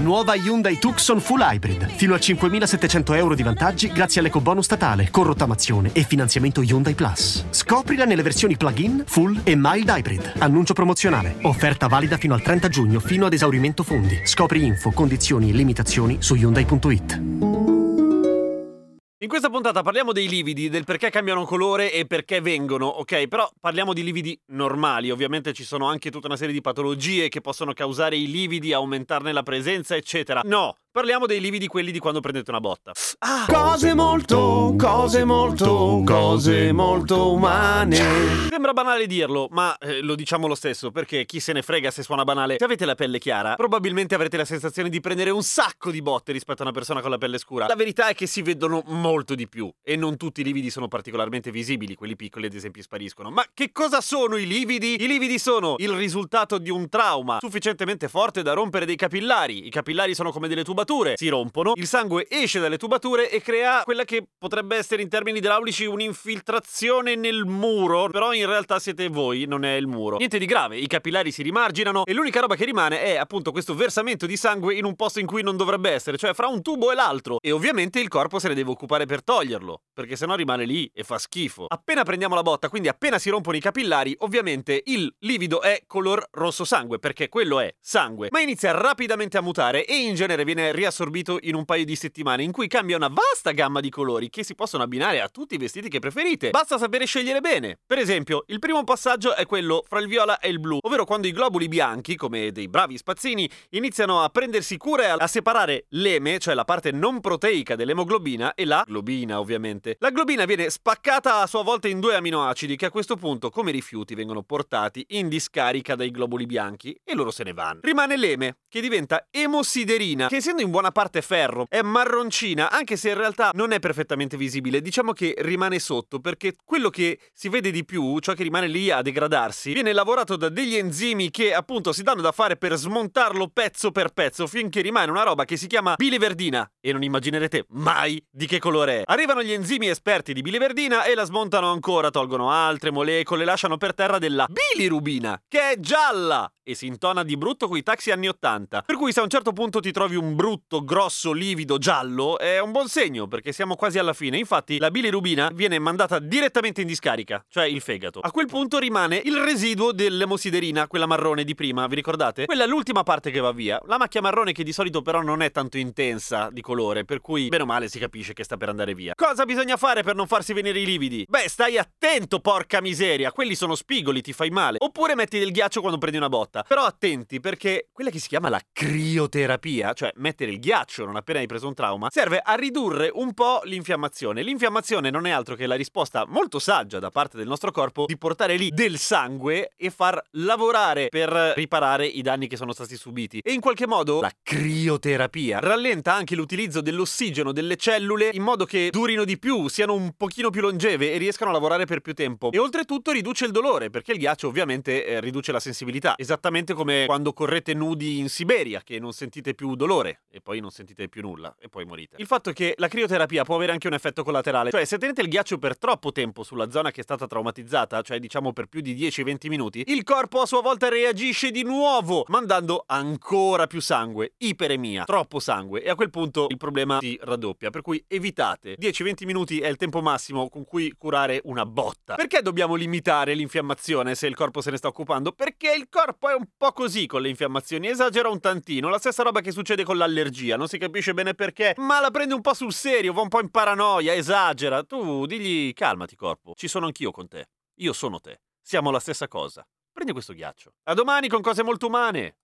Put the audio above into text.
Nuova Hyundai Tucson Full Hybrid. Fino a 5.700 euro di vantaggi grazie all'ecobonus statale, con rottamazione e finanziamento Hyundai Plus. Scoprila nelle versioni plug-in, full e mild hybrid. Annuncio promozionale. Offerta valida fino al 30 giugno, fino ad esaurimento fondi. Scopri info, condizioni e limitazioni su Hyundai.it. In questa puntata parliamo dei lividi, del perché cambiano colore e perché vengono, ok? Però parliamo di lividi normali, ovviamente ci sono anche tutta una serie di patologie che possono causare i lividi, aumentarne la presenza, eccetera. No, Parliamo dei lividi quelli di quando prendete una botta. Ah, cose molto, cose molto, cose molto umane. Sembra banale dirlo, ma eh, lo diciamo lo stesso, perché chi se ne frega se suona banale. Se avete la pelle chiara, probabilmente avrete la sensazione di prendere un sacco di botte rispetto a una persona con la pelle scura. La verità è che si vedono molto di più e non tutti i lividi sono particolarmente visibili, quelli piccoli ad esempio spariscono. Ma che cosa sono i lividi? I lividi sono il risultato di un trauma sufficientemente forte da rompere dei capillari. I capillari sono come delle tubature tubature si rompono, il sangue esce dalle tubature e crea quella che potrebbe essere in termini idraulici un'infiltrazione nel muro, però in realtà siete voi, non è il muro. Niente di grave, i capillari si rimarginano e l'unica roba che rimane è appunto questo versamento di sangue in un posto in cui non dovrebbe essere, cioè fra un tubo e l'altro. E ovviamente il corpo se ne deve occupare per toglierlo, perché sennò rimane lì e fa schifo. Appena prendiamo la botta, quindi appena si rompono i capillari, ovviamente il livido è color rosso sangue, perché quello è sangue, ma inizia rapidamente a mutare e in genere viene riassorbito in un paio di settimane in cui cambia una vasta gamma di colori che si possono abbinare a tutti i vestiti che preferite. Basta sapere scegliere bene. Per esempio, il primo passaggio è quello fra il viola e il blu, ovvero quando i globuli bianchi, come dei bravi spazzini, iniziano a prendersi cura e a separare l'eme, cioè la parte non proteica dell'emoglobina, e la globina, ovviamente. La globina viene spaccata a sua volta in due aminoacidi che a questo punto, come rifiuti, vengono portati in discarica dai globuli bianchi e loro se ne vanno. Rimane l'eme, che diventa emosiderina, che essendo in in buona parte ferro, è marroncina, anche se in realtà non è perfettamente visibile, diciamo che rimane sotto, perché quello che si vede di più, ciò che rimane lì a degradarsi, viene lavorato da degli enzimi che appunto si danno da fare per smontarlo pezzo per pezzo, finché rimane una roba che si chiama biliverdina, e non immaginerete mai di che colore è. Arrivano gli enzimi esperti di biliverdina e la smontano ancora, tolgono altre molecole, lasciano per terra della bilirubina, che è gialla, e si intona di brutto coi taxi anni 80. Per cui se a un certo punto ti trovi un brutto, grosso, livido, giallo, è un buon segno, perché siamo quasi alla fine. Infatti la bilirubina viene mandata direttamente in discarica, cioè il fegato. A quel punto rimane il residuo dell'emosiderina, quella marrone di prima, vi ricordate? Quella è l'ultima parte che va via. La macchia marrone che di solito però non è tanto intensa di colore, per cui bene o male si capisce che sta per andare via. Cosa bisogna fare per non farsi venire i lividi? Beh, stai attento, porca miseria, quelli sono spigoli, ti fai male. Oppure metti del ghiaccio quando prendi una botta. Però attenti perché quella che si chiama la crioterapia, cioè mettere il ghiaccio non appena hai preso un trauma, serve a ridurre un po' l'infiammazione. L'infiammazione non è altro che la risposta molto saggia da parte del nostro corpo di portare lì del sangue e far lavorare per riparare i danni che sono stati subiti. E in qualche modo la crioterapia rallenta anche l'utilizzo dell'ossigeno delle cellule in modo che durino di più, siano un pochino più longeve e riescano a lavorare per più tempo. E oltretutto riduce il dolore perché il ghiaccio ovviamente eh, riduce la sensibilità. Esattamente come quando correte nudi in Siberia, che non sentite più dolore e poi non sentite più nulla e poi morite. Il fatto è che la crioterapia può avere anche un effetto collaterale, cioè se tenete il ghiaccio per troppo tempo sulla zona che è stata traumatizzata, cioè diciamo per più di 10-20 minuti, il corpo a sua volta reagisce di nuovo, mandando ancora più sangue, iperemia, troppo sangue e a quel punto il problema si raddoppia, per cui evitate. 10-20 minuti è il tempo massimo con cui curare una botta. Perché dobbiamo limitare l'infiammazione se il corpo se ne sta occupando? Perché il corpo è un po' così con le infiammazioni, esagera un tantino, la stessa roba che succede con l'allergia, non si capisce bene perché, ma la prende un po' sul serio, va un po' in paranoia, esagera. Tu digli calmati corpo, ci sono anch'io con te. Io sono te. Siamo la stessa cosa. Prendi questo ghiaccio. A domani con cose molto umane.